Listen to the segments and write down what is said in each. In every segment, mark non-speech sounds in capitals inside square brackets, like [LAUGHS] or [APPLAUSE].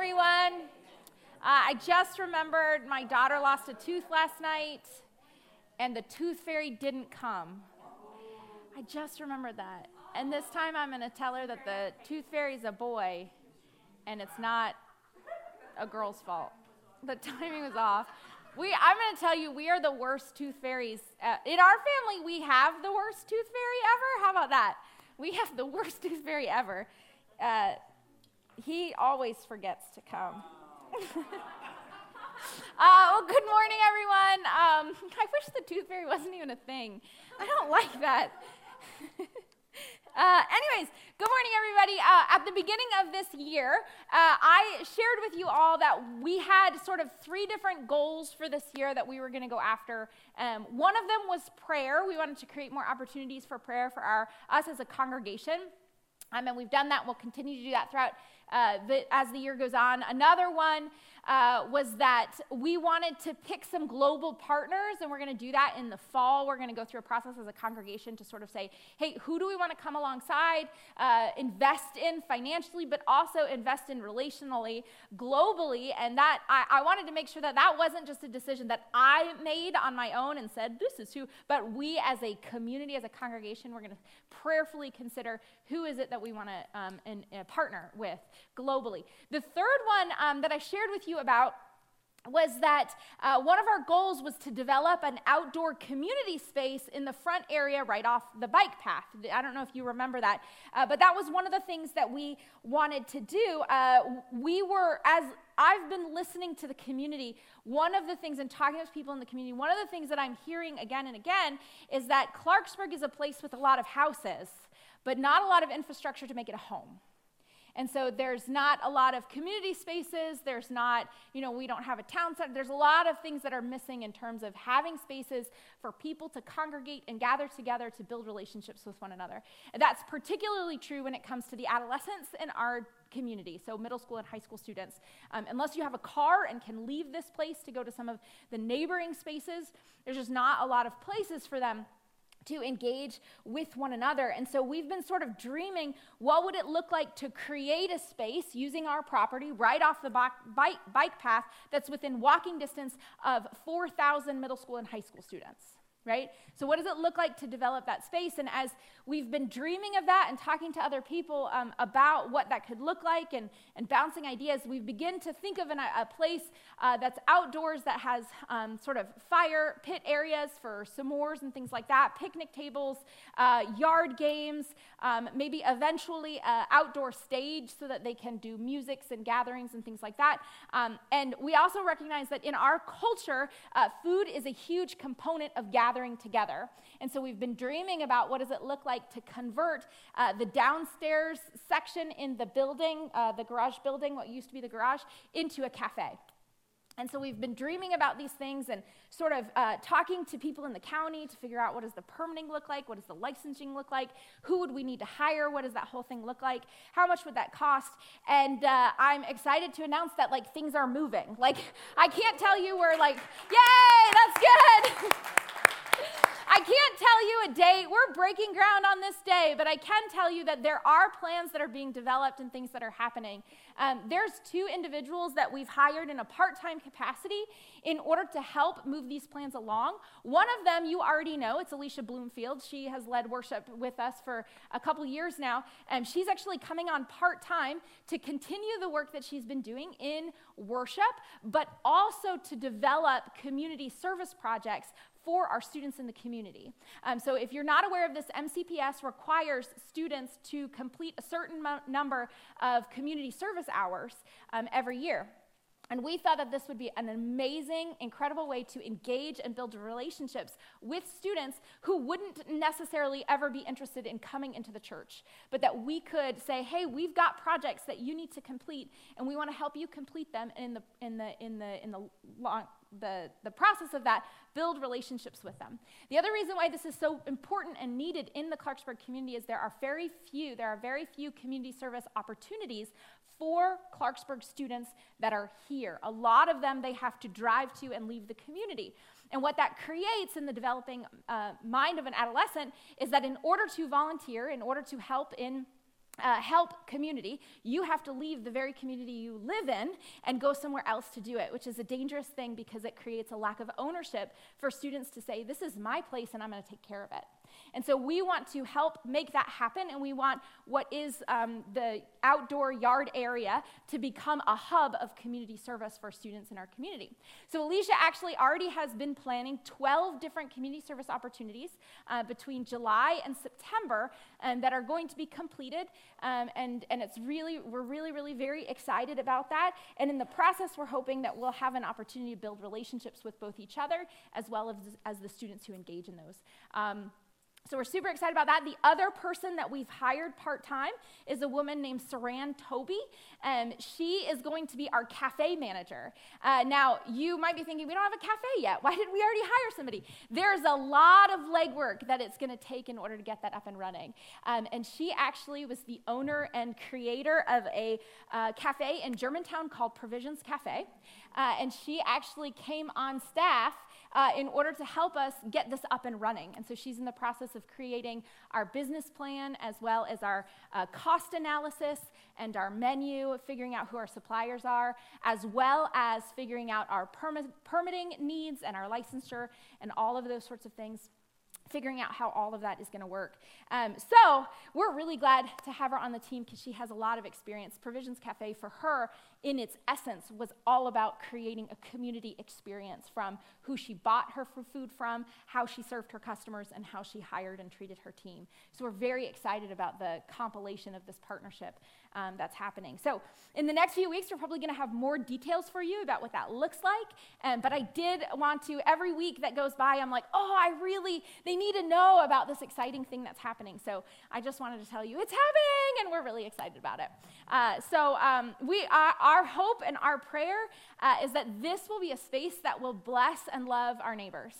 everyone. Uh, I just remembered my daughter lost a tooth last night, and the tooth fairy didn't come. I just remembered that. And this time I'm going to tell her that the tooth fairy is a boy, and it's not a girl's fault. The [LAUGHS] timing was off. We, I'm going to tell you, we are the worst tooth fairies. Uh, in our family, we have the worst tooth fairy ever. How about that? We have the worst [LAUGHS] tooth fairy ever. Uh, he always forgets to come. [LAUGHS] uh, well, good morning, everyone. Um, [LAUGHS] I wish the tooth fairy wasn't even a thing. I don't like that. [LAUGHS] Uh, anyways, good morning, everybody. Uh, at the beginning of this year, uh, I shared with you all that we had sort of three different goals for this year that we were going to go after. Um, one of them was prayer. We wanted to create more opportunities for prayer for our us as a congregation. Um, and we've done that. We'll continue to do that throughout uh, the, as the year goes on. Another one uh, was that we wanted to pick some global partners, and we're going to do that in the fall. We're going to go through a process as a congregation to sort of say, hey, who do we want to come alongside, uh, invest in financially, but also invest in relationally, globally? And that I, I wanted to make sure that that wasn't just a decision that I made on my own and said, this is who, but we as a community, as a congregation, we're going to prayerfully consider who is it that we want to um, partner with globally. The third one um, that I shared with you about was that uh, one of our goals was to develop an outdoor community space in the front area right off the bike path. I don't know if you remember that, uh, but that was one of the things that we wanted to do. Uh, we were, as I've been listening to the community, one of the things and talking with people in the community, one of the things that I'm hearing again and again is that Clarksburg is a place with a lot of houses, but not a lot of infrastructure to make it a home. And so there's not a lot of community spaces. There's not, you know, we don't have a town center. There's a lot of things that are missing in terms of having spaces for people to congregate and gather together to build relationships with one another. And that's particularly true when it comes to the adolescents in our community, so middle school and high school students. Um, unless you have a car and can leave this place to go to some of the neighboring spaces, there's just not a lot of places for them to engage with one another. And so we've been sort of dreaming what would it look like to create a space using our property right off the bike, bike path that's within walking distance of 4,000 middle school and high school students right? So, what does it look like to develop that space? And as we've been dreaming of that and talking to other people um, about what that could look like and, and bouncing ideas, we begin to think of an, a place uh, that's outdoors that has um, sort of fire pit areas for s'mores and things like that, picnic tables, uh, yard games, um, maybe eventually an outdoor stage so that they can do musics and gatherings and things like that. Um, and we also recognize that in our culture, uh, food is a huge component of gathering gathering together. And so we've been dreaming about what does it look like to convert uh, the downstairs section in the building, uh, the garage building, what used to be the garage, into a cafe. And so we've been dreaming about these things and sort of uh, talking to people in the county to figure out what does the permitting look like, what does the licensing look like, who would we need to hire, what does that whole thing look like, how much would that cost, and uh, I'm excited to announce that like things are moving. Like I can't tell you we're like, yay, that's good. [LAUGHS] I can't tell you a date. We're breaking ground on this day, but I can tell you that there are plans that are being developed and things that are happening. Um, there's two individuals that we've hired in a part time capacity in order to help move these plans along. One of them you already know, it's Alicia Bloomfield. She has led worship with us for a couple years now, and she's actually coming on part time to continue the work that she's been doing in worship, but also to develop community service projects for our students in the community. Um, so, if you're not aware of this, MCPS requires students to complete a certain number of community service hours um, every year. And we thought that this would be an amazing, incredible way to engage and build relationships with students who wouldn't necessarily ever be interested in coming into the church, but that we could say, hey, we've got projects that you need to complete, and we want to help you complete them in the, in the, in the, in the long, the, the process of that, build relationships with them. The other reason why this is so important and needed in the Clarksburg community is there are very few, there are very few community service opportunities for Clarksburg students that are here. A lot of them they have to drive to and leave the community. And what that creates in the developing uh, mind of an adolescent is that in order to volunteer, in order to help in uh, help community, you have to leave the very community you live in and go somewhere else to do it, which is a dangerous thing because it creates a lack of ownership for students to say, This is my place and I'm going to take care of it. And so we want to help make that happen, and we want what is um, the outdoor yard area to become a hub of community service for students in our community. So Alicia actually already has been planning 12 different community service opportunities uh, between July and September um, that are going to be completed. Um, and, and it's really, we're really, really very excited about that. And in the process, we're hoping that we'll have an opportunity to build relationships with both each other as well as, as the students who engage in those. Um, so we're super excited about that. The other person that we've hired part time is a woman named Saran Toby. and she is going to be our cafe manager. Uh, now, you might be thinking, we don't have a cafe yet. Why did we already hire somebody? There's a lot of legwork that it's going to take in order to get that up and running. Um, and she actually was the owner and creator of a uh, cafe in Germantown called Provisions Cafe. Uh, and she actually came on staff uh, in order to help us get this up and running. And so she's in the process of creating our business plan as well as our uh, cost analysis and our menu, figuring out who our suppliers are, as well as figuring out our permi- permitting needs and our licensure and all of those sorts of things figuring out how all of that is going to work. Um, so we're really glad to have her on the team because she has a lot of experience. Provisions Cafe for her in its essence, was all about creating a community experience from who she bought her food from, how she served her customers, and how she hired and treated her team. So we're very excited about the compilation of this partnership um, that's happening. So in the next few weeks, we're probably going to have more details for you about what that looks like. Um, but I did want to, every week that goes by, I'm like, oh, I really, they need to know about this exciting thing that's happening. So I just wanted to tell you it's happening, and we're really excited about it. Uh, so um, we are our hope and our prayer uh, is that this will be a space that will bless and love our neighbors.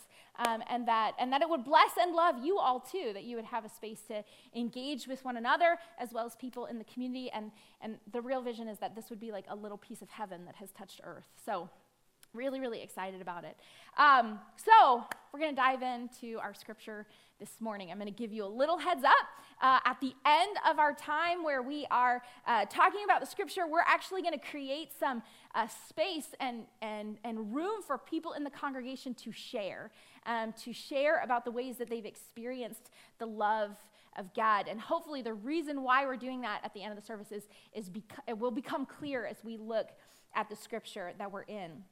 Um, and, that, and that it would bless and love you all too, that you would have a space to engage with one another as well as people in the community. And, and the real vision is that this would be like a little piece of heaven that has touched earth. So, really, really excited about it. Um, so, we're going to dive into our scripture this morning. I'm going to give you a little heads up. Uh, at the end of our time where we are uh, talking about the scripture, we're actually going to create some uh, space and, and, and room for people in the congregation to share, um, to share about the ways that they've experienced the love of God. And hopefully, the reason why we're doing that at the end of the service is, is beca- it will become clear as we look at the scripture that we're in.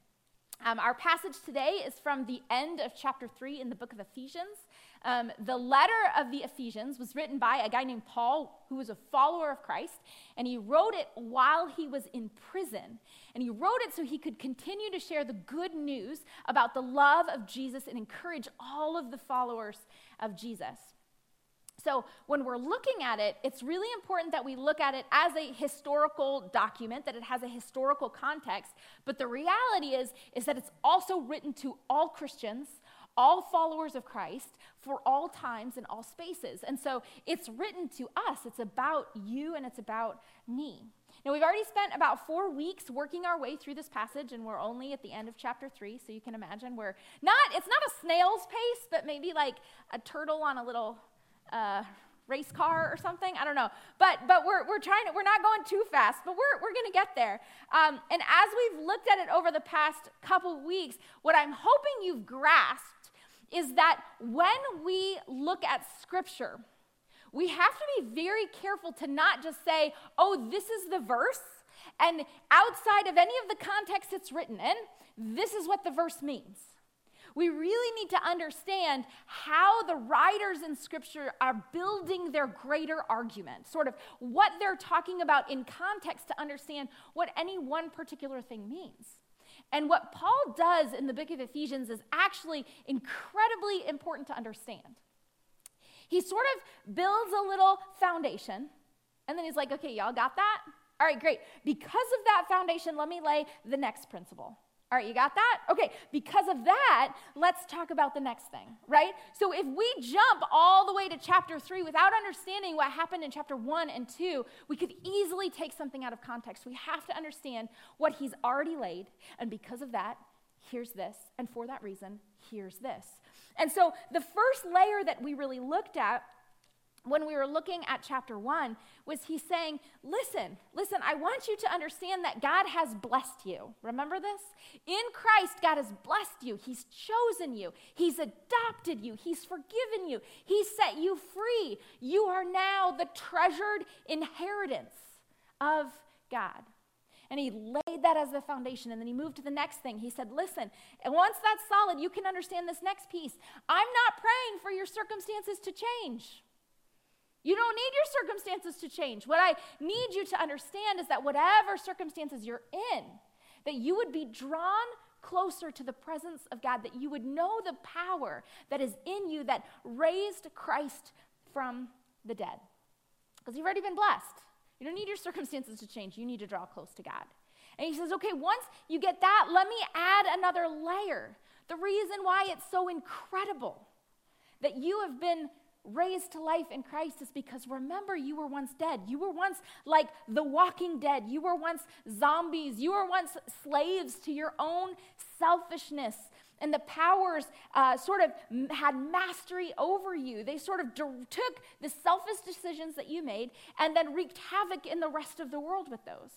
Um, our passage today is from the end of chapter 3 in the book of Ephesians. Um, the letter of the Ephesians was written by a guy named Paul, who was a follower of Christ, and he wrote it while he was in prison. And he wrote it so he could continue to share the good news about the love of Jesus and encourage all of the followers of Jesus. So, when we're looking at it, it's really important that we look at it as a historical document, that it has a historical context. But the reality is, is that it's also written to all Christians, all followers of Christ, for all times and all spaces. And so, it's written to us. It's about you and it's about me. Now, we've already spent about four weeks working our way through this passage, and we're only at the end of chapter three, so you can imagine we're not, it's not a snail's pace, but maybe like a turtle on a little uh, race car or something. I don't know. But, but we're, we're trying to, we're not going too fast, but we're, we're going to get there. Um, and as we've looked at it over the past couple weeks, what I'm hoping you've grasped is that when we look at Scripture, we have to be very careful to not just say, oh, this is the verse, and outside of any of the context it's written in, this is what the verse means. We really need to understand how the writers in Scripture are building their greater argument, sort of what they're talking about in context to understand what any one particular thing means. And what Paul does in the book of Ephesians is actually incredibly important to understand. He sort of builds a little foundation, and then he's like, okay, y'all got that? All right, great. Because of that foundation, let me lay the next principle. All right, you got that? Okay, because of that, let's talk about the next thing, right? So if we jump all the way to chapter three without understanding what happened in chapter one and two, we could easily take something out of context. We have to understand what he's already laid, and because of that, here's this, and for that reason, here's this. And so the first layer that we really looked at when we were looking at chapter one was he saying, Listen, listen, I want you to understand that God has blessed you. Remember this? In Christ, God has blessed you. He's chosen you. He's adopted you. He's forgiven you. He set you free. You are now the treasured inheritance of God. And he laid that as the foundation. And then he moved to the next thing. He said, Listen, once that's solid, you can understand this next piece. I'm not praying for your circumstances to change. You don't need your circumstances to change. What I need you to understand is that whatever circumstances you're in, that you would be drawn closer to the presence of God, that you would know the power that is in you that raised Christ from the dead. Because you've already been blessed. You don't need your circumstances to change. You need to draw close to God. And he says, okay, once you get that, let me add another layer. The reason why it's so incredible that you have been raised to life in Christ is because remember, you were once dead. You were once like the walking dead. You were once zombies. You were once slaves to your own selfishness. And the powers uh, sort of had mastery over you. They sort of took the selfish decisions that you made and then wreaked havoc in the rest of the world with those.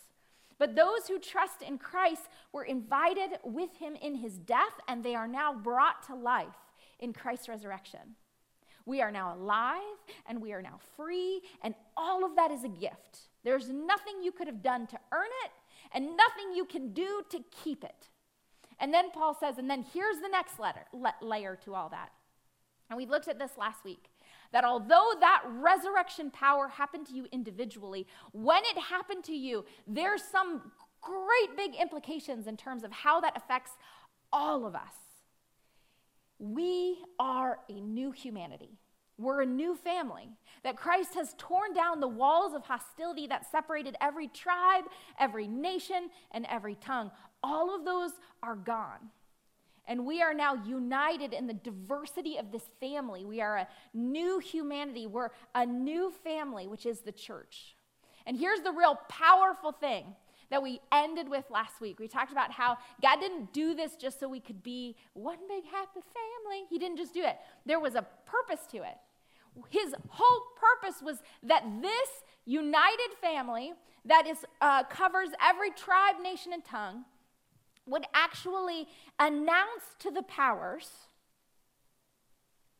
But those who trust in Christ were invited with him in his death, and they are now brought to life in Christ's resurrection. We are now alive and we are now free, and all of that is a gift. There's nothing you could have done to earn it, and nothing you can do to keep it. And then Paul says, and then here's the next letter, le- layer to all that. And we looked at this last week that although that resurrection power happened to you individually, when it happened to you, there's some great big implications in terms of how that affects all of us. We are a new humanity. We're a new family. That Christ has torn down the walls of hostility that separated every tribe, every nation, and every tongue. All of those are gone. And we are now united in the diversity of this family. We are a new humanity. We're a new family, which is the church. And here's the real powerful thing that we ended with last week. We talked about how God didn't do this just so we could be one big happy family. He didn't just do it, there was a purpose to it. His whole purpose was that this united family that is, uh, covers every tribe, nation, and tongue would actually announce to the powers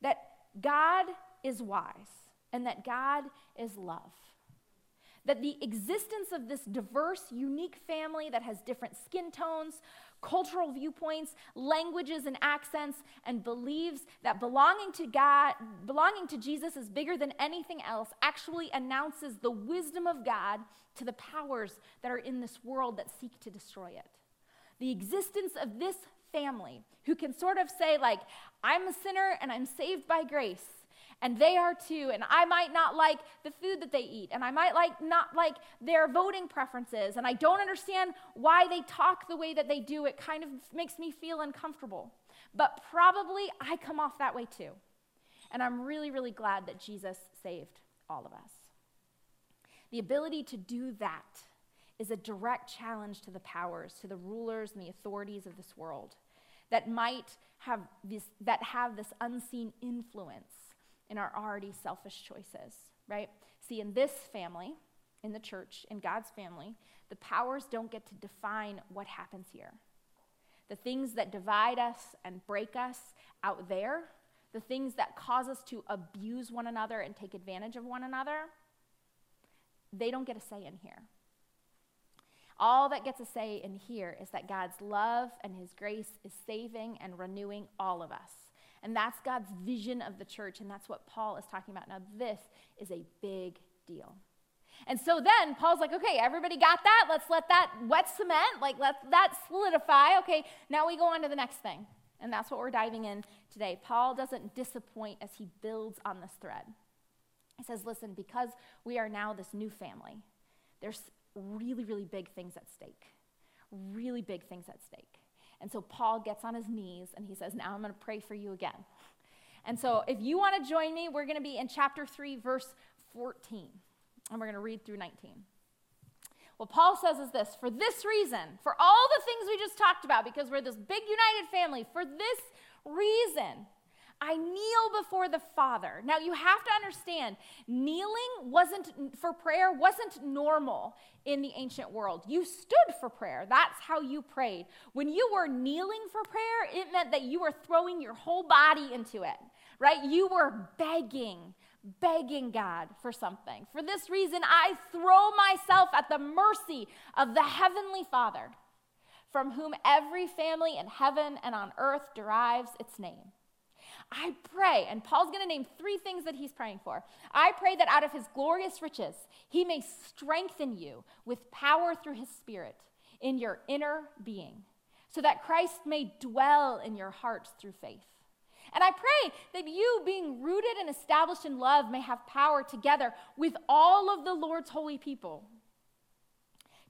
that God is wise and that God is love that the existence of this diverse, unique family that has different skin tones, cultural viewpoints, languages and accents, and believes that belonging to God, belonging to Jesus is bigger than anything else, actually announces the wisdom of God to the powers that are in this world that seek to destroy it. The existence of this family who can sort of say, like, I'm a sinner and I'm saved by grace and they are too. And i might not like the food that they eat. And i might like not like their voting preferences. And i don't understand why they talk the way that they do. It kind of makes me feel uncomfortable. But probably i come off that way too. And i'm really really glad that jesus saved all of us. The ability to do that is a direct challenge to the powers to the rulers and the authorities of this world that might have this that have this unseen influence in our already selfish choices, right? See, in this family, in the church, in God's family, the powers don't get to define what happens here. The things that divide us and break us out there, the things that cause us to abuse one another and take advantage of one another, they don't get a say in here. All that gets a say in here is that God's love and his grace is saving and renewing all of us. And that's God's vision of the church, and that's what Paul is talking about. Now, this is a big deal. And so then Paul's like, okay, everybody got that? Let's let that wet cement, like let that solidify. Okay, now we go on to the next thing. And that's what we're diving in today. Paul doesn't disappoint as he builds on this thread. He says, listen, because we are now this new family, there's really, really big things at stake. Really big things at stake. And so Paul gets on his knees and he says, Now I'm going to pray for you again. And so if you want to join me, we're going to be in chapter 3, verse 14. And we're going to read through 19. What Paul says is this for this reason, for all the things we just talked about, because we're this big united family, for this reason, I kneel before the Father. Now you have to understand, kneeling wasn't for prayer wasn't normal in the ancient world. You stood for prayer. That's how you prayed. When you were kneeling for prayer, it meant that you were throwing your whole body into it. Right? You were begging, begging God for something. For this reason, I throw myself at the mercy of the heavenly Father, from whom every family in heaven and on earth derives its name. I pray, and Paul's going to name three things that he's praying for. I pray that out of his glorious riches, he may strengthen you with power through his spirit in your inner being, so that Christ may dwell in your hearts through faith. And I pray that you, being rooted and established in love, may have power together with all of the Lord's holy people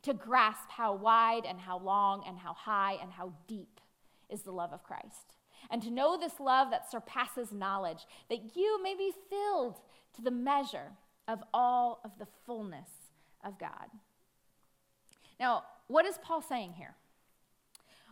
to grasp how wide and how long and how high and how deep is the love of Christ and to know this love that surpasses knowledge, that you may be filled to the measure of all of the fullness of God. Now, what is Paul saying here?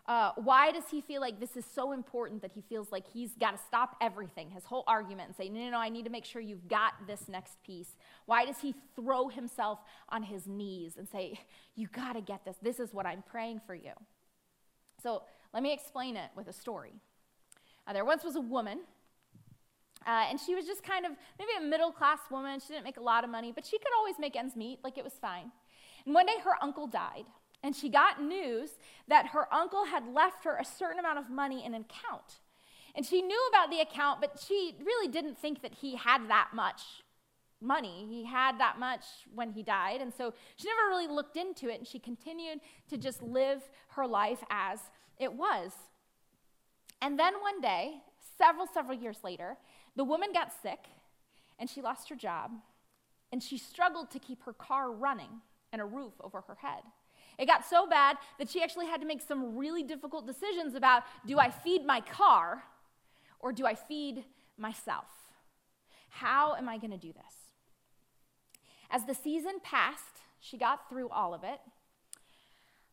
Uh, why does he feel like this is so important that he feels like he's got to stop everything, his whole argument, and say, no, no, no, I need to make sure you've got this next piece? Why does he throw himself on his knees and say, you got to get this? This is what I'm praying for you. So let me explain it with a story. Uh, there once was a woman, uh, and she was just kind of maybe a middle class woman. She didn't make a lot of money, but she could always make ends meet, like it was fine. And one day her uncle died, and she got news that her uncle had left her a certain amount of money in an account. And she knew about the account, but she really didn't think that he had that much money. He had that much when he died. And so she never really looked into it, and she continued to just live her life as it was. And then one day, several, several years later, the woman got sick and she lost her job and she struggled to keep her car running and a roof over her head. It got so bad that she actually had to make some really difficult decisions about do I feed my car or do I feed myself? How am I going to do this? As the season passed, she got through all of it.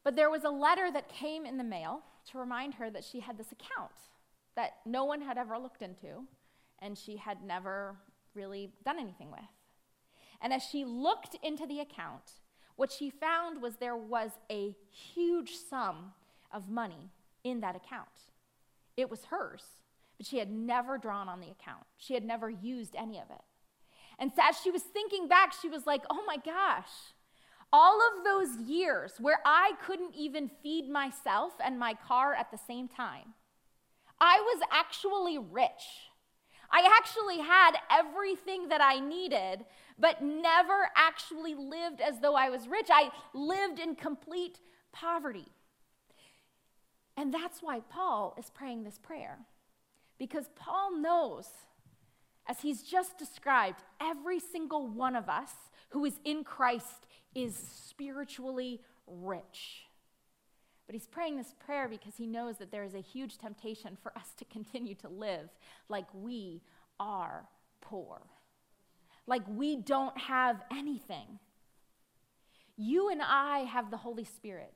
But there was a letter that came in the mail to remind her that she had this account that no one had ever looked into and she had never really done anything with. And as she looked into the account, what she found was there was a huge sum of money in that account. It was hers, but she had never drawn on the account. She had never used any of it. And as she was thinking back, she was like, oh my gosh, all of those years where I couldn't even feed myself and my car at the same time, I was actually rich. I actually had everything that I needed, but never actually lived as though I was rich. I lived in complete poverty. And that's why Paul is praying this prayer. Because Paul knows, as he's just described, every single one of us who is in Christ is spiritually rich. But he's praying this prayer because he knows that there is a huge temptation for us to continue to live like we are poor, like we don't have anything. You and I have the Holy Spirit.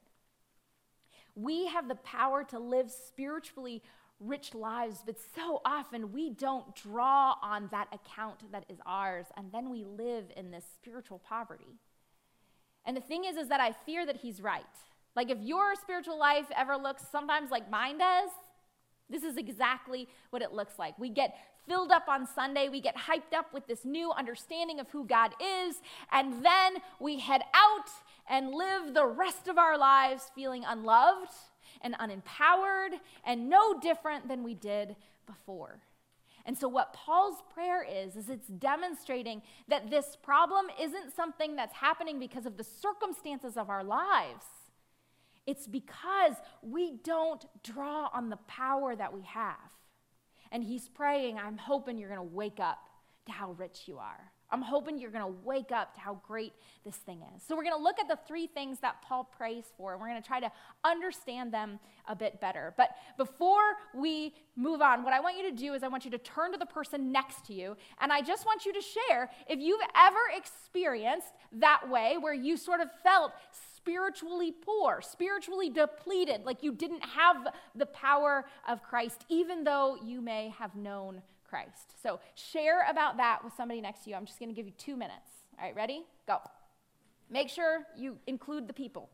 We have the power to live spiritually rich lives, but so often we don't draw on that account that is ours, and then we live in this spiritual poverty. And the thing is, is that I fear that he's right. Like if your spiritual life ever looks sometimes like mine does, this is exactly what it looks like. We get filled up on Sunday, we get hyped up with this new understanding of who God is, and then we head out and live the rest of our lives feeling unloved and unempowered and no different than we did before. And so, what Paul's prayer is, is it's demonstrating that this problem isn't something that's happening because of the circumstances of our lives. It's because we don't draw on the power that we have. And he's praying, I'm hoping you're going to wake up to how rich you are. I'm hoping you're going to wake up to how great this thing is. So, we're going to look at the three things that Paul prays for, and we're going to try to understand them a bit better. But before we move on, what I want you to do is I want you to turn to the person next to you, and I just want you to share if you've ever experienced that way where you sort of felt spiritually poor, spiritually depleted, like you didn't have the power of Christ, even though you may have known Christ. So share about that with somebody next to you. I'm just going to give you two minutes. All right, ready? Go. Make sure you include the people.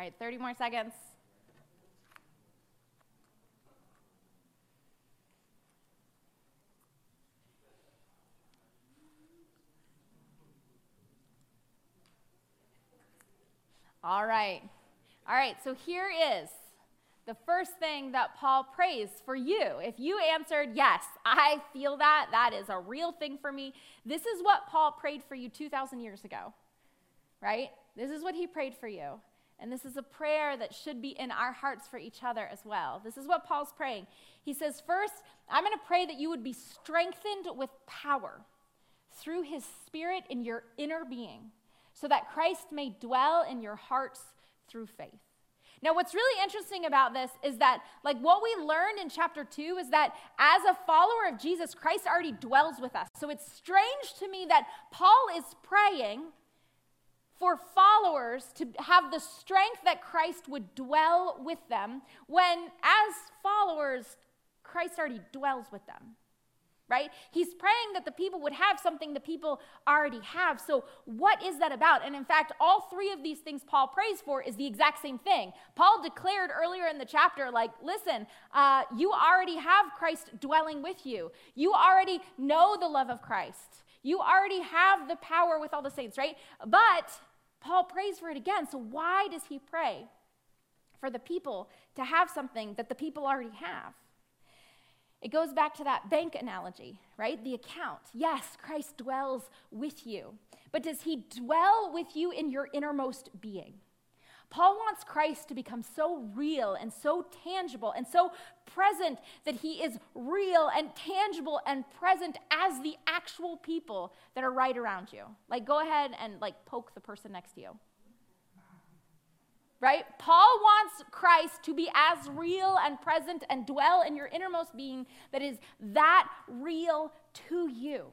All right, 30 more seconds. All right. All right, so here is the first thing that Paul prays for you. If you answered, Yes, I feel that, that is a real thing for me, this is what Paul prayed for you 2,000 years ago, right? This is what he prayed for you. And this is a prayer that should be in our hearts for each other as well. This is what Paul's praying. He says, First, I'm going to pray that you would be strengthened with power through his spirit in your inner being, so that Christ may dwell in your hearts through faith. Now, what's really interesting about this is that, like, what we learned in chapter two is that as a follower of Jesus, Christ already dwells with us. So it's strange to me that Paul is praying for followers to have the strength that Christ would dwell with them when, as followers, Christ already dwells with them. Right? He's praying that the people would have something the people already have. So, what is that about? And in fact, all three of these things Paul prays for is the exact same thing. Paul declared earlier in the chapter, like, listen, uh, you already have Christ dwelling with you. You already know the love of Christ. You already have the power with all the saints, right? But Paul prays for it again. So, why does he pray for the people to have something that the people already have? It goes back to that bank analogy, right? The account. Yes, Christ dwells with you, but does he dwell with you in your innermost being? Paul wants Christ to become so real and so tangible and so present that he is real and tangible and present as the actual people that are right around you. Like go ahead and like poke the person next to you. Right? Paul wants Christ to be as real and present and dwell in your innermost being that is that real to you.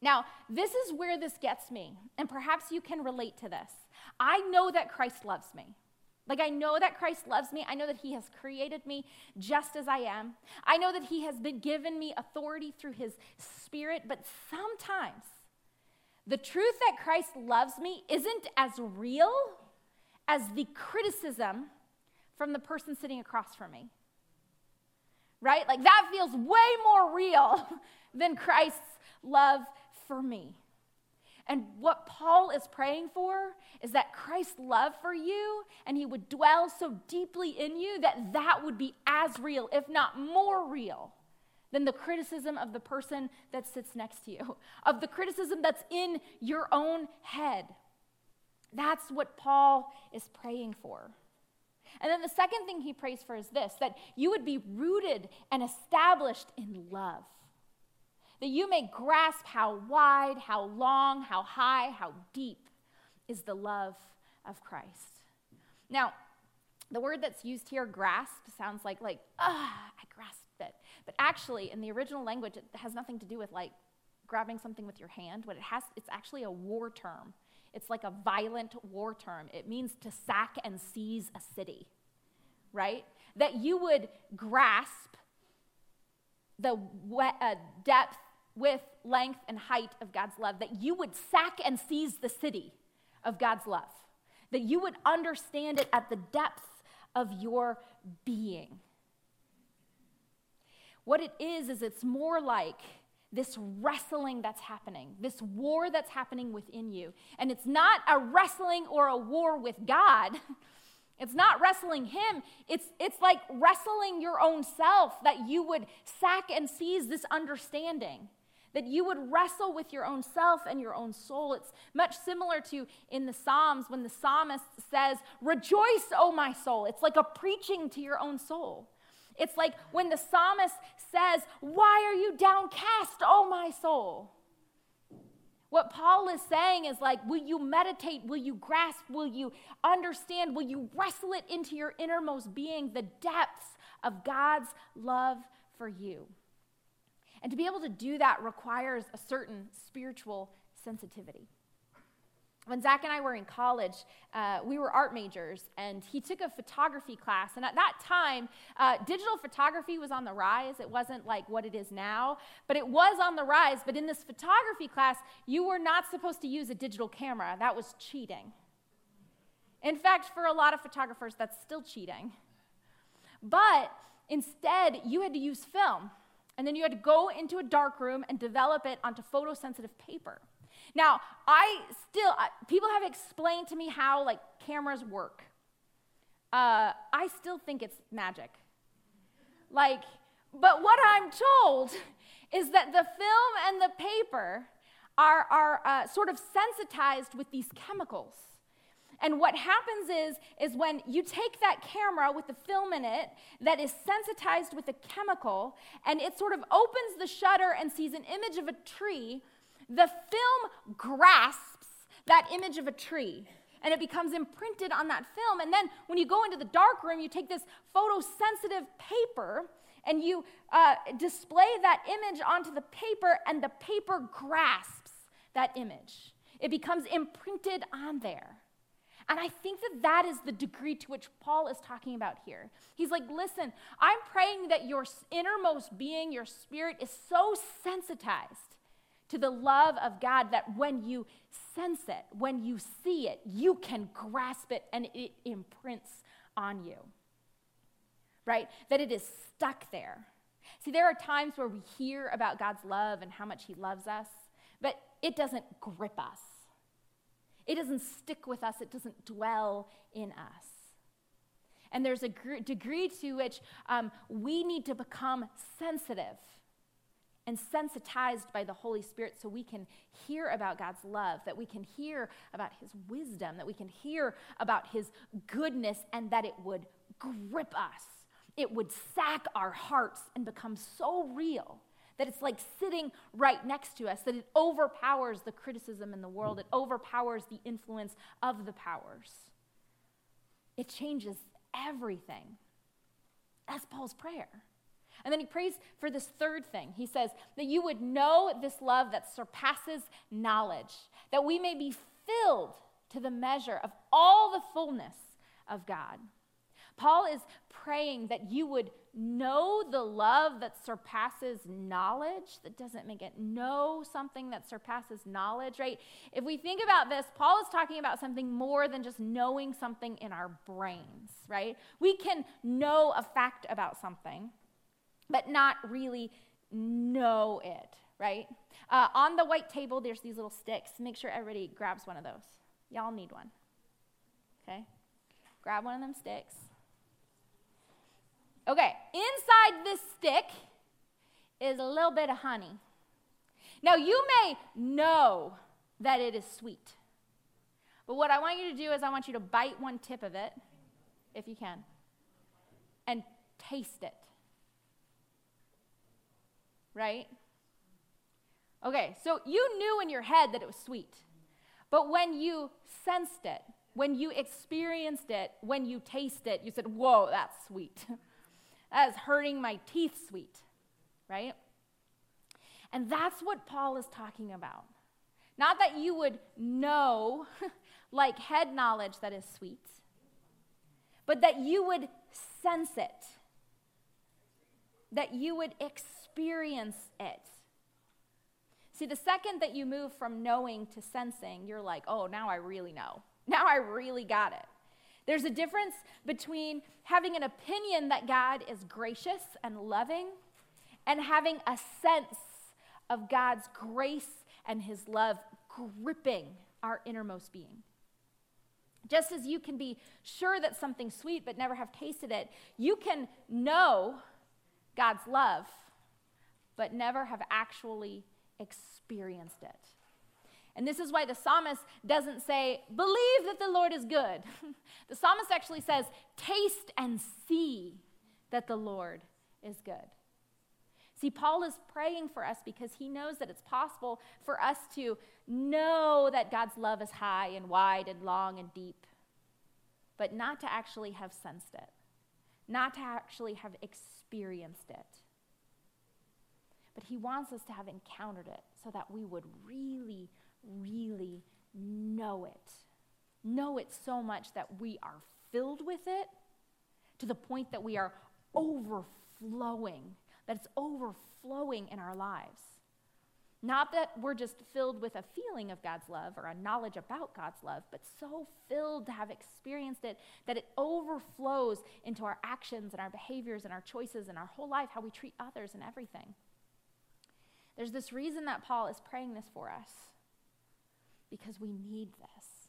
Now, this is where this gets me, and perhaps you can relate to this. I know that Christ loves me. Like, I know that Christ loves me. I know that He has created me just as I am. I know that He has been given me authority through His Spirit, but sometimes the truth that Christ loves me isn't as real as the criticism from the person sitting across from me. Right? Like, that feels way more real [LAUGHS] than Christ's love for me. And what Paul is praying for is that Christ's love for you and he would dwell so deeply in you that that would be as real, if not more real, than the criticism of the person that sits next to you, [LAUGHS] of the criticism that's in your own head. That's what Paul is praying for. And then the second thing he prays for is this that you would be rooted and established in love that you may grasp how wide, how long, how high, how deep is the love of Christ. Now, the word that's used here, grasp, sounds like, like, ah, I grasped it. But actually, in the original language, it has nothing to do with like grabbing something with your hand. What it has, it's actually a war term. It's like a violent war term. It means to sack and seize a city, right? That you would grasp the uh, depth width, length, and height of God's love, that you would sack and seize the city of God's love, that you would understand it at the depth of your being. What it is, is it's more like this wrestling that's happening, this war that's happening within you. And it's not a wrestling or a war with God, [LAUGHS] It's not wrestling him. It's, it's like wrestling your own self that you would sack and seize this understanding, that you would wrestle with your own self and your own soul. It's much similar to in the Psalms when the psalmist says, Rejoice, O my soul. It's like a preaching to your own soul. It's like when the psalmist says, Why are you downcast, O my soul? What Paul is saying is like, will you meditate? Will you grasp? Will you understand? Will you wrestle it into your innermost being the depths of God's love for you? And to be able to do that requires a certain spiritual sensitivity when Zach and I were in college, uh, we were art majors, and he took a photography class. And at that time, uh, digital photography was on the rise. It wasn't like what it is now, but it was on the rise. But in this photography class, you were not supposed to use a digital camera, that was cheating. In fact, for a lot of photographers, that's still cheating. But instead, you had to use film, and then you had to go into a dark room and develop it onto photosensitive paper. Now, I still, people have explained to me how like cameras work. Uh, I still think it's magic. Like, but what I'm told [LAUGHS] is that the film and the paper are, are uh, sort of sensitized with these chemicals. And what happens is, is when you take that camera with the film in it that is sensitized with a chemical, and it sort of opens the shutter and sees an image of a tree, the film grasps that image of a tree and it becomes imprinted on that film. And then when you go into the dark room, you take this photosensitive paper and you uh, display that image onto the paper, and the paper grasps that image. It becomes imprinted on there. And I think that that is the degree to which Paul is talking about here. He's like, listen, I'm praying that your innermost being, your spirit, is so sensitized to the love of God that when you sense it, when you see it, you can grasp it and it imprints on you. Right? That it is stuck there. See, there are times where we hear about God's love and how much He loves us, but it doesn't grip us. It doesn't stick with us, it doesn't dwell in us. And there's a gr- degree to which um, we need to become sensitive and sensitized by the Holy Spirit so we can hear about God's love, that we can hear about His wisdom, that we can hear about His goodness, and that it would grip us. It would sack our hearts and become so real that it's like sitting right next to us, that it overpowers the criticism in the world, it overpowers the influence of the powers. It changes everything. That's Paul's prayer. And then he prays for this third thing. He says, that you would know this love that surpasses knowledge, that we may be filled to the measure of all the fullness of God. Paul is praying that you would know the love that surpasses knowledge. That doesn't make it know something that surpasses knowledge, right? If we think about this, Paul is talking about something more than just knowing something in our brains, right? We can know a fact about something but not really know it, right? Uh, on the white table, there's these little sticks. Make sure everybody grabs one of those. Y'all need one. Okay? Grab one of them sticks. Okay, inside this stick is a little bit of honey. Now, you may know that it is sweet. But what I want you to do is I want you to bite one tip of it, if you can, and taste it right? Okay, so you knew in your head that it was sweet. But when you sensed it, when you experienced it, when you tasted it, you said, Whoa, that's sweet. [LAUGHS] that is hurting my teeth sweet, right? And that's what Paul is talking about. Not that you would know, [LAUGHS] like head knowledge that is sweet, but that you would sense it, that you would experience it. See, the second that you move from knowing to sensing, you're like, oh, now I really know. Now I really got it. There's a difference between having an opinion that God is gracious and loving and having a sense of God's grace and his love gripping our innermost being. Just as you can be sure that something's sweet but never have tasted it, you can know God's love but never have actually experienced it. And this is why the psalmist doesn't say, believe that the Lord is good. [LAUGHS] the psalmist actually says, taste and see that the Lord is good. See, Paul is praying for us because he knows that it's possible for us to know that God's love is high and wide and long and deep, but not to actually have sensed it, not to actually have experienced it. But he wants us to have encountered it so that we would really, really know it. Know it so much that we are filled with it to the point that we are overflowing that it's overflowing in our lives. Not that we're just filled with a feeling of God's love or a knowledge about God's love, but so filled to have experienced it that it overflows into our actions and our behaviors and our choices and our whole life, how we treat others and everything. There's this reason that Paul is praying this for us because we need this.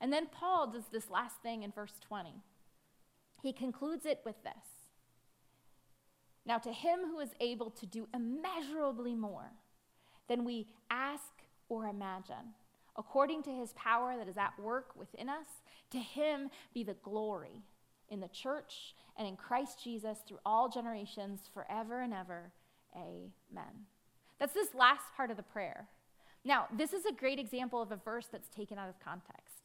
And then Paul does this last thing in verse 20. He concludes it with this now, to him who is able to do immeasurably more than we ask or imagine, according to his power that is at work within us, to him be the glory in the church and in Christ Jesus through all generations, forever and ever. Amen. That's this last part of the prayer. Now, this is a great example of a verse that's taken out of context.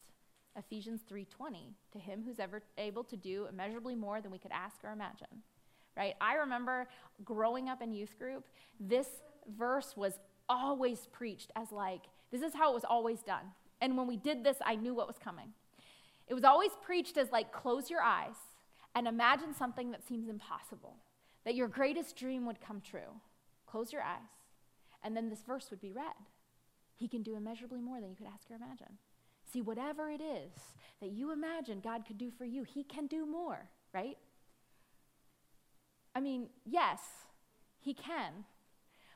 Ephesians 3:20, to him who's ever able to do immeasurably more than we could ask or imagine right? I remember growing up in youth group, this verse was always preached as like, this is how it was always done. And when we did this, I knew what was coming. It was always preached as like, close your eyes and imagine something that seems impossible, that your greatest dream would come true. Close your eyes. And then this verse would be read. He can do immeasurably more than you could ask or imagine. See, whatever it is that you imagine God could do for you, He can do more, right? I mean, yes, he can.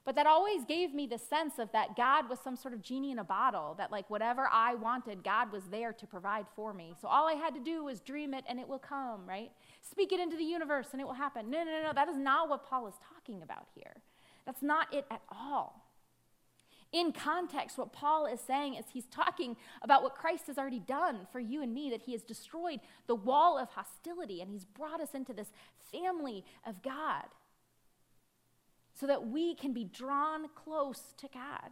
But that always gave me the sense of that God was some sort of genie in a bottle, that like whatever I wanted, God was there to provide for me. So all I had to do was dream it and it will come, right? Speak it into the universe and it will happen. No, no, no, that is not what Paul is talking about here. That's not it at all. In context, what Paul is saying is he's talking about what Christ has already done for you and me, that he has destroyed the wall of hostility and he's brought us into this family of God so that we can be drawn close to God.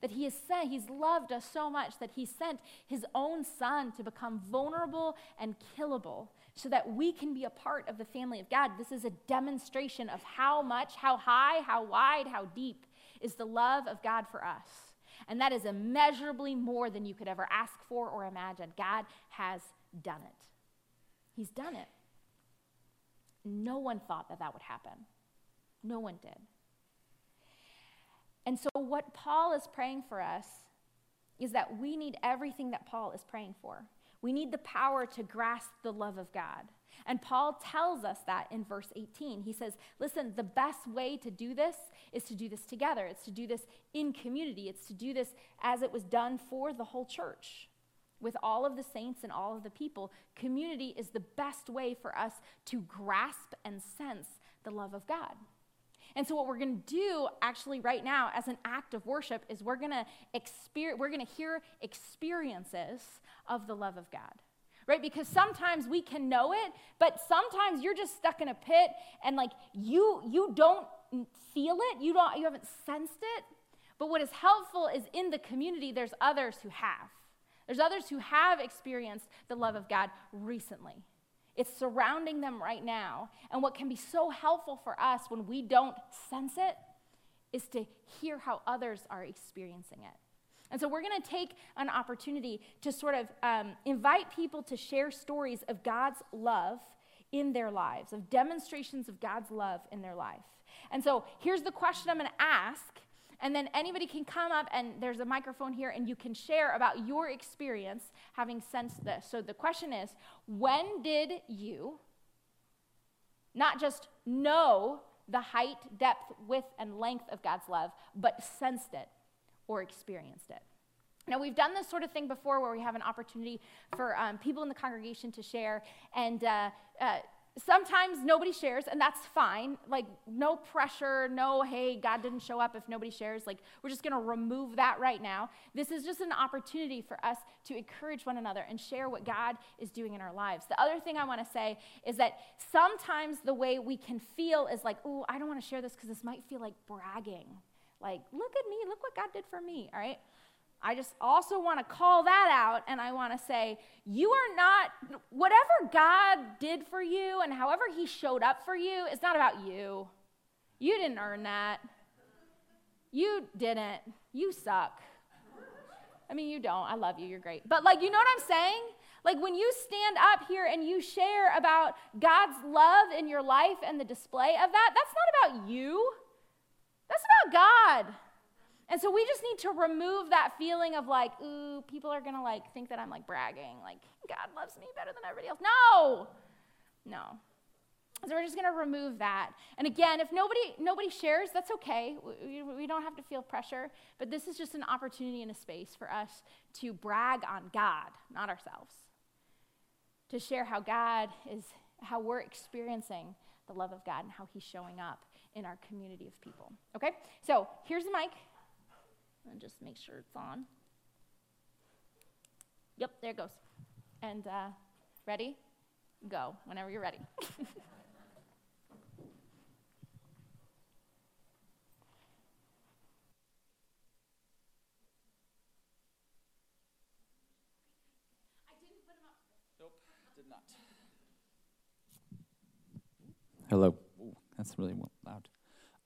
That he has sent, he's loved us so much that he sent his own son to become vulnerable and killable so that we can be a part of the family of God. This is a demonstration of how much, how high, how wide, how deep is the love of God for us. And that is immeasurably more than you could ever ask for or imagine. God has done it. He's done it. No one thought that that would happen. No one did. And so, what Paul is praying for us is that we need everything that Paul is praying for. We need the power to grasp the love of God. And Paul tells us that in verse 18. He says, Listen, the best way to do this is to do this together. It's to do this in community. It's to do this as it was done for the whole church with all of the saints and all of the people. Community is the best way for us to grasp and sense the love of God. And so what we're going to do actually right now as an act of worship is we're going to experience we're going to hear experiences of the love of God right? Because sometimes we can know it, but sometimes you're just stuck in a pit and like you you don't feel it, you don't you haven't sensed it. But what is helpful is in the community there's others who have. There's others who have experienced the love of God recently. It's surrounding them right now. And what can be so helpful for us when we don't sense it is to hear how others are experiencing it. And so we're going to take an opportunity to sort of um, invite people to share stories of God's love in their lives, of demonstrations of God's love in their life. And so here's the question I'm going to ask. And then anybody can come up, and there's a microphone here, and you can share about your experience having sensed this. So the question is when did you not just know the height, depth, width, and length of God's love, but sensed it? Or experienced it. Now, we've done this sort of thing before where we have an opportunity for um, people in the congregation to share, and uh, uh, sometimes nobody shares, and that's fine. Like, no pressure, no, hey, God didn't show up if nobody shares. Like, we're just going to remove that right now. This is just an opportunity for us to encourage one another and share what God is doing in our lives. The other thing I want to say is that sometimes the way we can feel is like, oh, I don't want to share this because this might feel like bragging. Like, look at me, look what God did for me, all right? I just also want to call that out and I want to say, you are not, whatever God did for you and however He showed up for you, it's not about you. You didn't earn that. You didn't. You suck. I mean, you don't. I love you. You're great. But, like, you know what I'm saying? Like, when you stand up here and you share about God's love in your life and the display of that, that's not about you. That's about God. And so we just need to remove that feeling of like, ooh, people are gonna like think that I'm like bragging, like God loves me better than everybody else. No, no. So we're just gonna remove that. And again, if nobody nobody shares, that's okay. We, we don't have to feel pressure. But this is just an opportunity and a space for us to brag on God, not ourselves. To share how God is, how we're experiencing the love of God and how He's showing up in our community of people. Okay? So here's the mic. And just make sure it's on. Yep, there it goes. And uh, ready? Go whenever you're ready. [LAUGHS] Nope, did not. Hello. That's really loud.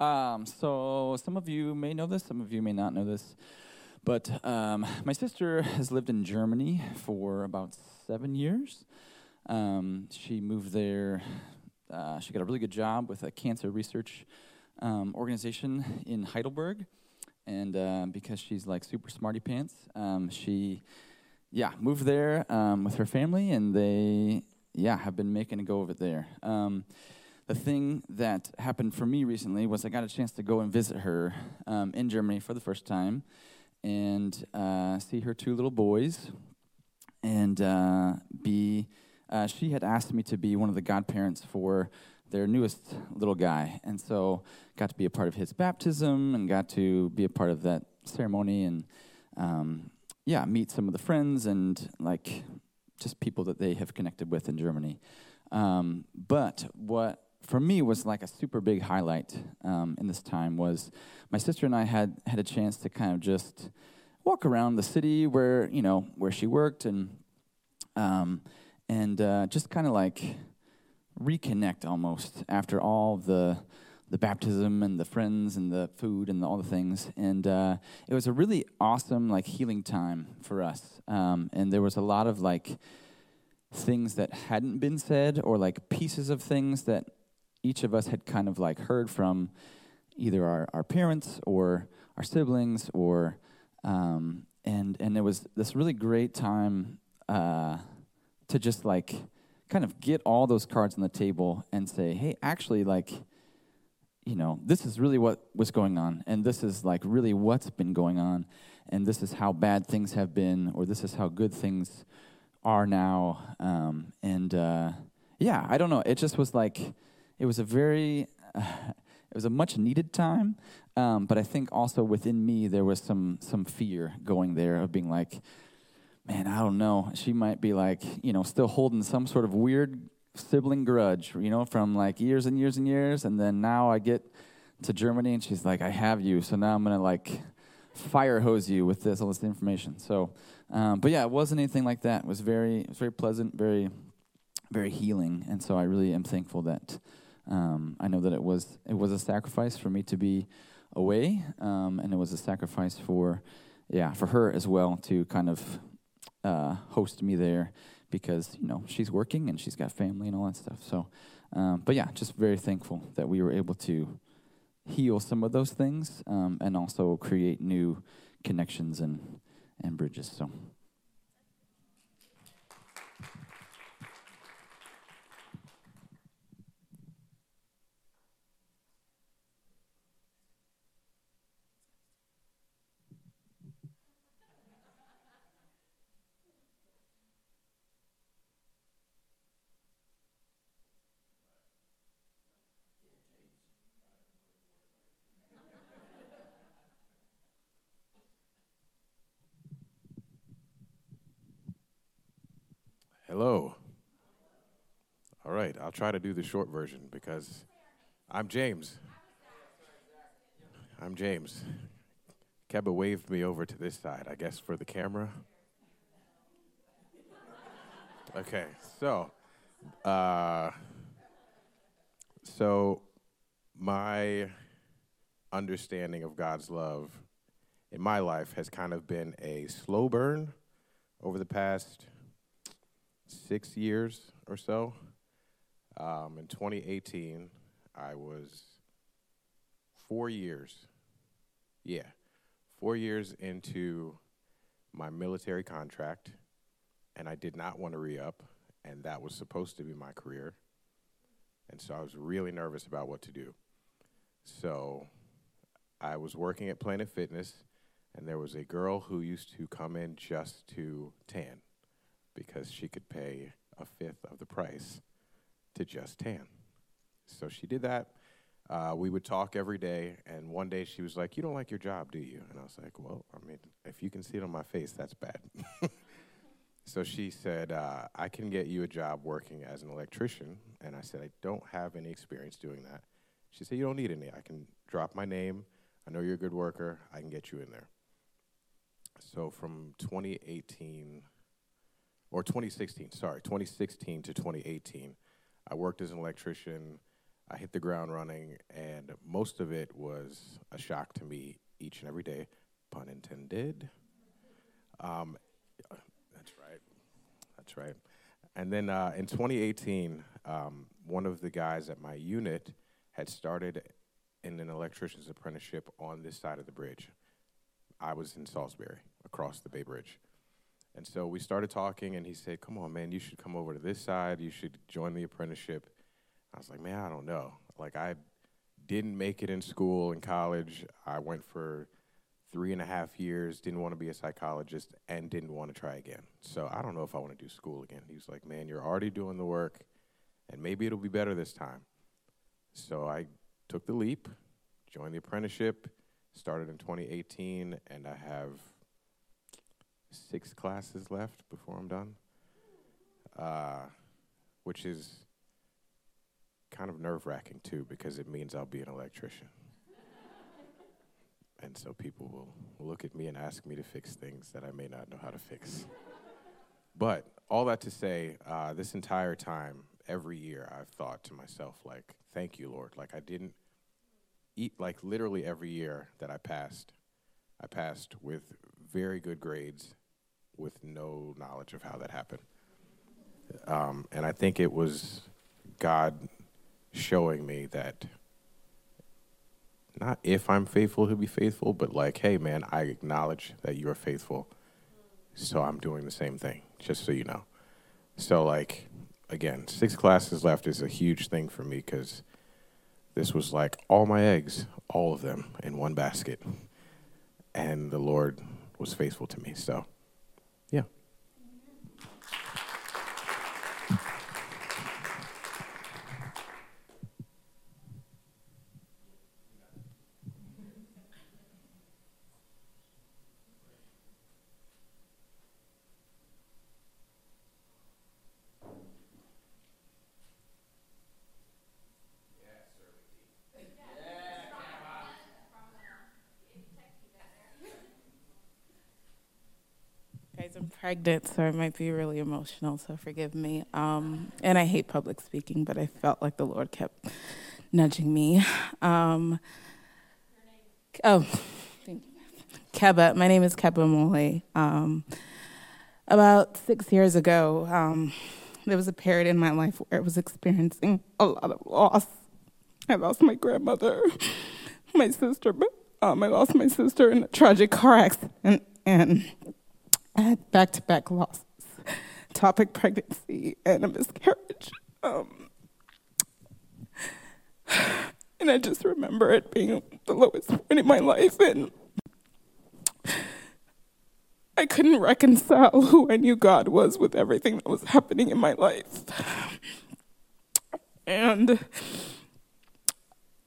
Um, so some of you may know this, some of you may not know this, but um, my sister has lived in Germany for about seven years. Um, she moved there. Uh, she got a really good job with a cancer research um, organization in Heidelberg, and uh, because she's like super smarty pants, um, she yeah moved there with her family, and they yeah have been making a go of it there the thing that happened for me recently was I got a chance to go and visit her um, in Germany for the first time and uh, see her two little boys and uh, be. Uh, she had asked me to be one of the godparents for their newest little guy, and so got to be a part of his baptism and got to be a part of that ceremony and um, yeah, meet some of the friends and like just people that they have connected with in Germany. Um, but what for me was like a super big highlight um, in this time was my sister and I had had a chance to kind of just walk around the city where you know where she worked and um, and uh, just kind of like reconnect almost after all the the baptism and the friends and the food and all the things. And uh, it was a really awesome like healing time for us. Um, and there was a lot of like things that hadn't been said or like pieces of things that each of us had kind of like heard from either our, our parents or our siblings or um, and and it was this really great time uh, to just like kind of get all those cards on the table and say hey actually like you know this is really what was going on and this is like really what's been going on and this is how bad things have been or this is how good things are now. Um, and uh, yeah i don't know. It just was like it was a very uh, [SIGHS] it was a much needed time um, but i think also within me there was some some fear going there of being like man i don't know. She might be like you know still holding some sort of weird sibling grudge you know from like years and years and years and then now i get to germany and she's like i have you. So now i'm gonna like fire hose you with this all this information. So um, but yeah it wasn't anything like that. It was very it was very pleasant very very healing. And so i really am thankful that um, I know that it was it was a sacrifice for me to be away, um, and it was a sacrifice for yeah for her as well to kind of uh, host me there because you know she's working and she's got family and all that stuff. So, um, but yeah, just very thankful that we were able to heal some of those things um, and also create new connections and and bridges. So. Hello. All right, I'll try to do the short version because I'm James. I'm James. Keba waved me over to this side, I guess, for the camera. Okay, so, uh, so my understanding of God's love in my life has kind of been a slow burn over the past six years or so. Um, in 2018, I was four years, yeah, four years into my military contract, and I did not want to re up, and that was supposed to be my career. And so I was really nervous about what to do. So I was working at Planet Fitness, and there was a girl who used to come in just to tan because she could pay a fifth of the price to just tan. So she did that. Uh, we would talk every day, and one day she was like, You don't like your job, do you? And I was like, Well, I mean, if you can see it on my face, that's bad. [LAUGHS] so she said, uh, I can get you a job working as an electrician. And I said, I don't have any experience doing that. She said, You don't need any. I can drop my name. I know you're a good worker. I can get you in there. So from 2018, or 2016, sorry, 2016 to 2018, I worked as an electrician. I hit the ground running, and most of it was a shock to me each and every day, pun intended. Um, that's right. That's right. And then uh, in 2018, um, one of the guys at my unit had started in an electrician's apprenticeship on this side of the bridge. I was in Salisbury, across the Bay Bridge. And so we started talking, and he said, Come on, man, you should come over to this side. You should join the apprenticeship. I was like, Man, I don't know. Like, I didn't make it in school and college. I went for three and a half years, didn't want to be a psychologist, and didn't want to try again. So I don't know if I want to do school again. He was like, Man, you're already doing the work, and maybe it'll be better this time. So I took the leap, joined the apprenticeship, started in 2018, and I have six classes left before I'm done, uh, which is kind of nerve wracking too because it means I'll be an electrician. and so people will look at me and ask me to fix things that I may not know how to fix. but all that to say, uh, this entire time, every year, I've thought to myself, like, thank you, Lord. Like, I didn't eat, like, literally every year that I passed, I passed with very good grades with no knowledge of how that happened. Um, and I think it was God showing me that not if I'm faithful, he'll be faithful, but like, hey, man, I acknowledge that you are faithful. So I'm doing the same thing, just so you know. So, like, again, six classes left is a huge thing for me because this was like all my eggs, all of them in one basket. And the Lord was faithful to me. So, yeah. Guys, I'm pregnant, so I might be really emotional, so forgive me. Um, and I hate public speaking, but I felt like the Lord kept nudging me. Um, oh, Keba. My name is Keba Mole. Um, about six years ago, um, there was a period in my life where I was experiencing a lot of loss. I lost my grandmother, my sister, um, I lost my sister in a tragic car accident, and I [LAUGHS] had back to back losses, ectopic pregnancy, and a miscarriage. Um, [SIGHS] and I just remember it being the lowest point in my life, and I couldn't reconcile who I knew God was with everything that was happening in my life. [SIGHS] And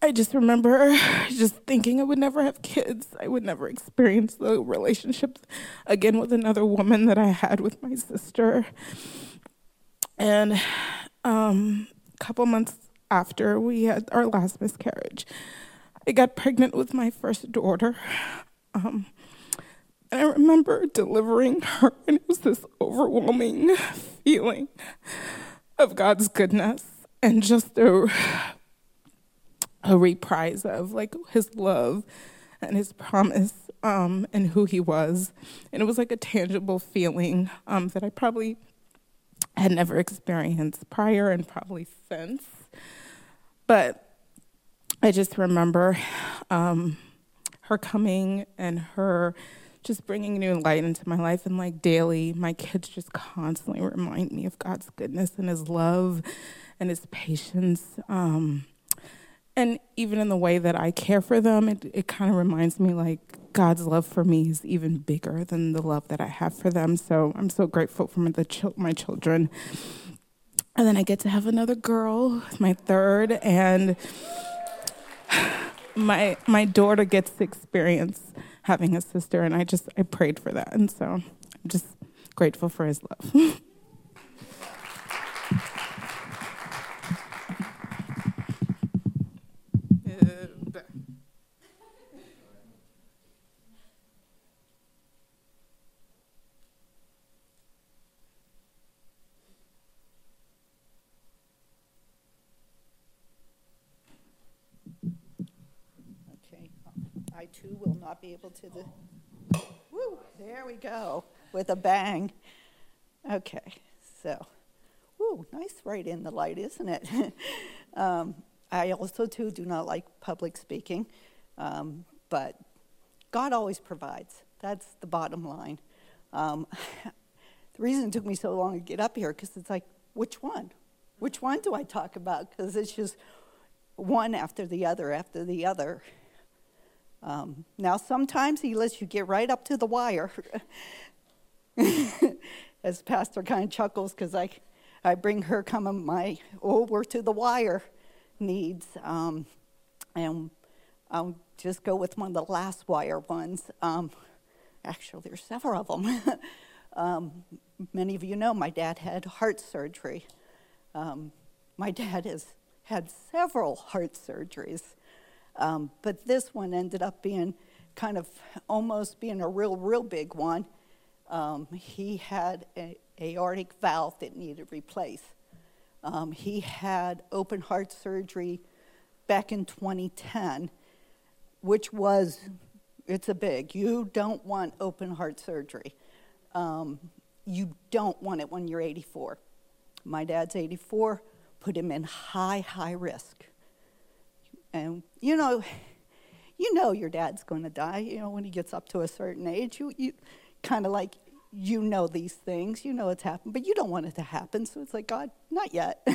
I just remember [SIGHS] just thinking I would never have kids. I would never experience the relationship again with another woman that I had with my sister. And um, a couple months after we had our last miscarriage, I got pregnant with my first daughter. Um, and I remember delivering her, and it was this overwhelming feeling of God's goodness and just a, a reprise of like his love and his promise um, and who he was. And it was like a tangible feeling um, that I probably had never experienced prior and probably since. But I just remember um, her coming and her just bringing new light into my life and like daily my kids just constantly remind me of god's goodness and his love and his patience um, and even in the way that i care for them it, it kind of reminds me like god's love for me is even bigger than the love that i have for them. So i'm so grateful for my, the my children. And then i get to have another girl my third and [SIGHS] my my daughter gets to experience having a sister, and I just I prayed for that, and so I'm just grateful for His love. [LAUGHS] be able to. The, woo, there we go, with a bang. Okay, so, woo, nice right in the light, isn't it? [LAUGHS] um, I also too do not like public speaking, um, but God always provides. That's the bottom line. Um, [LAUGHS] the reason it took me so long to get up here because it's like, which one? Which one do I talk about? Because it's just one after the other after the other. Um, now, sometimes he lets you get right up to the wire. [LAUGHS] As Pastor kind of chuckles because I, I bring her coming my over to the wire needs. Um, and I'll just go with one of the last wire ones. Um, actually, there's several of them. [LAUGHS] um, many of you know my dad had heart surgery. Um, my dad has had several heart surgeries. Um, but this one ended up being kind of almost being a real, real big one. Um, he had an aortic valve that needed replaced. Um, he had open heart surgery back in 2010, which was, it's a big. You don't want open heart surgery. Um, you don't want it when you're 84. My dad's 84, put him in high, high risk. And you know, you know your dad's going to die. You know when he gets up to a certain age, you you kind of like you know these things. You know it's happened, but you don't want it to happen. So it's like God, not yet.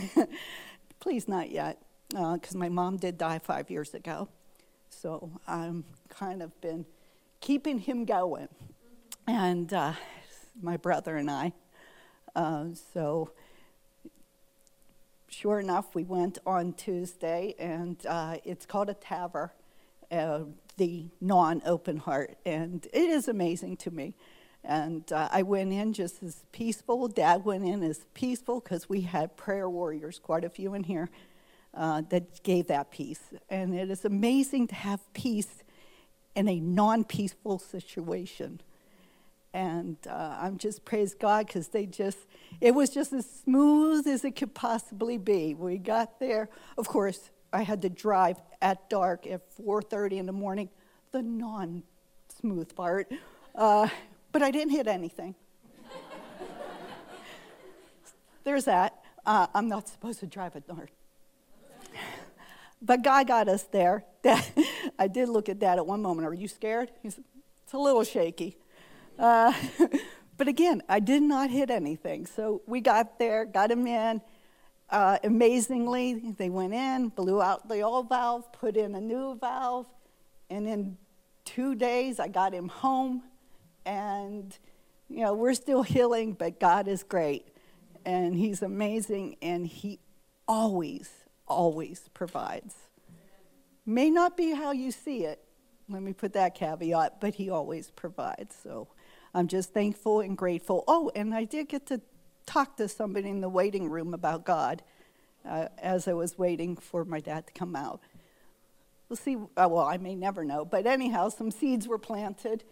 [LAUGHS] Please, not yet, because uh, my mom did die five years ago. So I'm kind of been keeping him going, and uh, my brother and I. Uh, so sure enough, we went on Tuesday, and uh, it's called a TAVR, uh, the non open heart. And it is amazing to me. And uh, I went in just as peaceful. Dad went in as peaceful because we had prayer warriors, quite a few in here, uh, that gave that peace. And it is amazing to have peace in a non peaceful situation and uh, I'm just praise God because they just it was just as smooth as it could possibly be. We got there. Of course, I had to drive at dark at 4:30 in the morning, the non-smooth part, uh, but I didn't hit anything. There's that. Uh, I'm not supposed to drive at dark. But God got us there. [LAUGHS] I did look at Dad at one moment. Are you scared? He said, It's a little shaky. Uh, [LAUGHS] but again, I did not hit anything. So we got there, got him in. Uh, amazingly, they went in, blew out the old valve, put in a new valve, and in two days I got him home. And, you know, we're still healing, but God is great. And He's amazing, and He always, always provides. May not be how you see it, let me put that caveat, but He always provides. So I'm just thankful and grateful. Oh, and I did get to talk to somebody in the waiting room about God uh, as I was waiting for my dad to come out. We'll see. Uh, well, I may never know. But anyhow, some seeds were planted.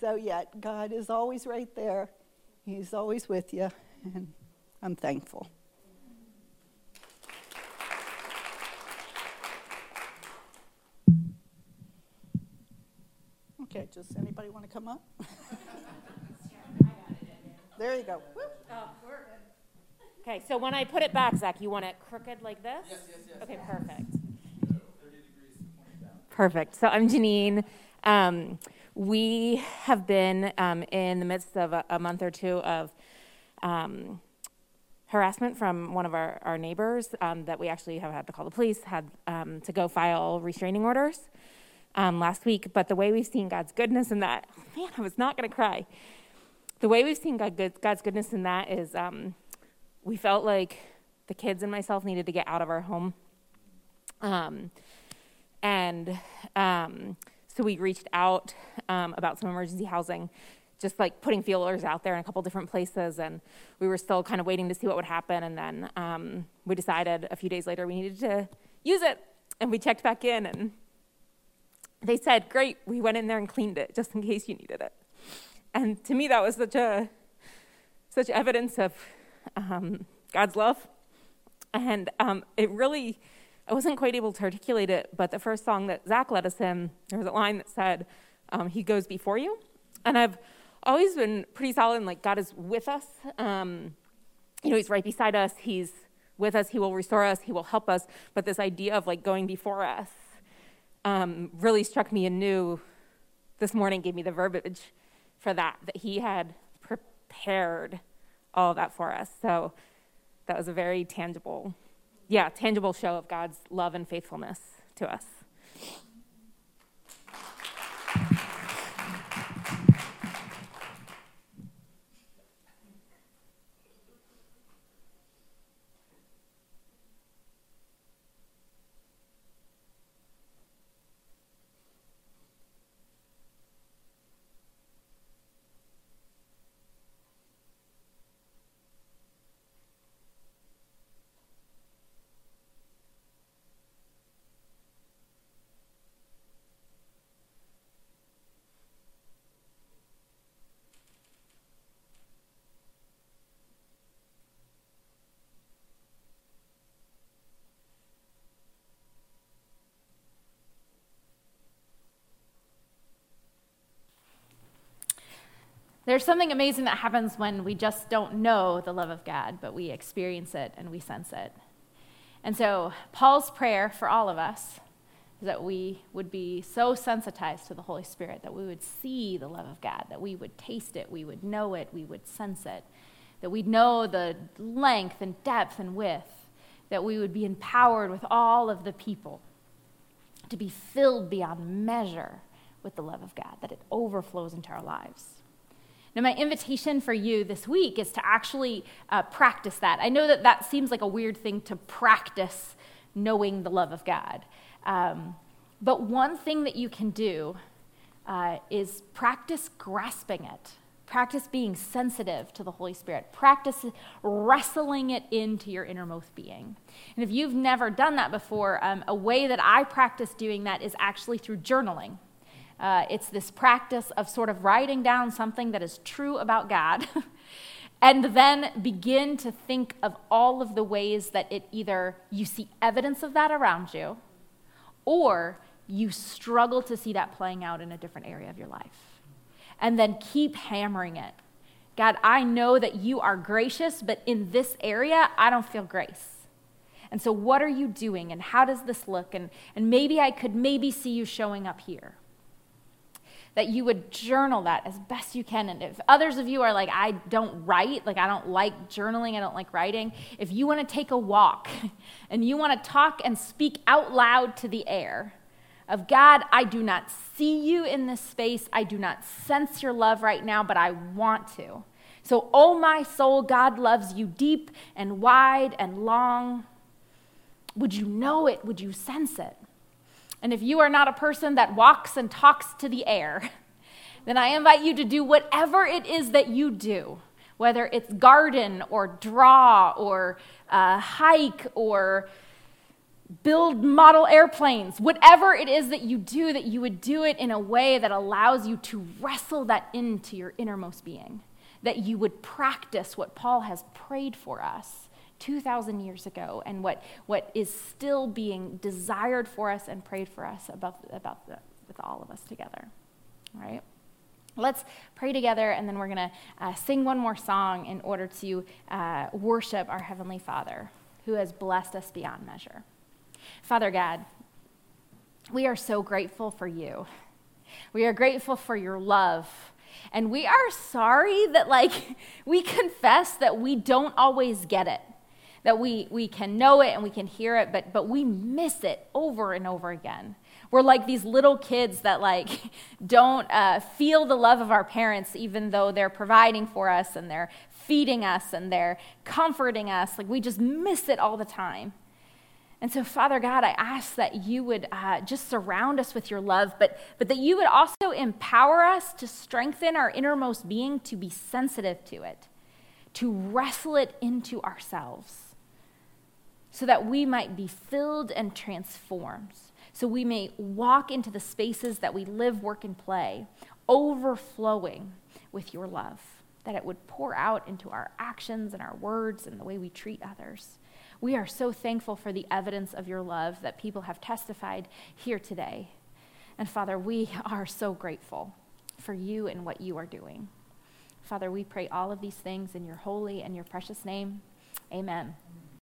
So, yet, God is always right there. He's always with you. And I'm thankful. Okay, just anybody want to come up? [LAUGHS] there you go. Okay, so when I put it back, Zach, you want it crooked like this? Yes, yes, yes. Okay, perfect. Perfect. So I'm Janine. Um, we have been um, in the midst of a, a month or two of um, harassment from one of our, our neighbors um, that we actually have had to call the police, had um, to go file restraining orders um, last week. But the way we've seen God's goodness in that, oh [LAUGHS] man, I was not going to cry. The way we've seen God, good, God's goodness in that is um, we felt like the kids and myself needed to get out of our home. Um, and um, so we reached out um, about some emergency housing, just like putting feelers out there in a couple different places. And we were still kind of waiting to see what would happen. And then um, we decided a few days later we needed to use it. And we checked back in, and they said, Great, we went in there and cleaned it just in case you needed it. And to me, that was such a such evidence of um, God's love, and um, it really I wasn't quite able to articulate it. But the first song that Zach led us in, there was a line that said, um, "He goes before you," and I've always been pretty solid in like God is with us. Um, you know, He's right beside us. He's with us. He will restore us. He will help us. But this idea of like going before us um, really struck me anew this morning. Gave me the verbiage for that, that he had prepared all that for us. So that was a very tangible, yeah, tangible show of God's love and faithfulness to us. There's something amazing that happens when we just don't know the love of God, but we experience it and we sense it. And so, Paul's prayer for all of us is that we would be so sensitized to the Holy Spirit that we would see the love of God, that we would taste it, we would know it, we would sense it, that we'd know the length and depth and width, that we would be empowered with all of the people to be filled beyond measure with the love of God, that it overflows into our lives. Now, my invitation for you this week is to actually uh, practice that. I know that that seems like a weird thing to practice knowing the love of God. Um, but one thing that you can do uh, is practice grasping it. Practice being sensitive to the Holy Spirit. Practice wrestling it into your innermost being. And if you've never done that before, um, a way that I practice doing that is actually through journaling. Uh, it's this practice of sort of writing down something that is true about God. [LAUGHS] and then begin to think of all of the ways that it either you see evidence of that around you or you struggle to see that playing out in a different area of your life. And then keep hammering it. God, I know that you are gracious, but in this area, I don't feel grace. And so, what are you doing? And how does this look? And, and maybe I could maybe see you showing up here that you would journal that as best you can. And if others of you are like, I don't write, like I don't like journaling, I don't like writing, if you want to take a walk [LAUGHS] and you want to talk and speak out loud to the air, of God, I do not see you in this space. I do not sense your love right now, but I want to. So, oh my soul, God loves you deep and wide and long. Would you know it? Would you sense it? And if you are not a person that walks and talks to the air, [LAUGHS] then I invite you to do whatever it is that you do, whether it's garden or draw or uh, hike or build model airplanes, whatever it is that you do, that you would do it in a way that allows you to wrestle that into your innermost being, that you would practice what Paul has prayed for us 2,000 years ago and what, what is still being desired for us and prayed for us about, about the, with all of us together. All right? Let's pray together, and then we're going to uh, sing one more song in order to uh, worship our Heavenly Father who has blessed us beyond measure. Father God, we are so grateful for you. We are grateful for your love. And we are sorry that, like, [LAUGHS] we confess that we don't always get it, that we, we can know it and we can hear it, but, but we miss it over and over again. We're like these little kids that, like, [LAUGHS] don't uh, feel the love of our parents, even though they're providing for us and they're feeding us and they're comforting us. Like, we just miss it all the time. And so, Father God, I ask that you would uh, just surround us with your love, but, but that you would also empower us to strengthen our innermost being to be sensitive to it, to wrestle it into ourselves, so that we might be filled and transformed, so we may walk into the spaces that we live, work, and play, overflowing with your love, that it would pour out into our actions and our words and the way we treat others. We are so thankful for the evidence of your love that people have testified here today. And Father, we [LAUGHS] are so grateful for you and what you are doing. Father, we pray all of these things in your holy and your precious name. Amen.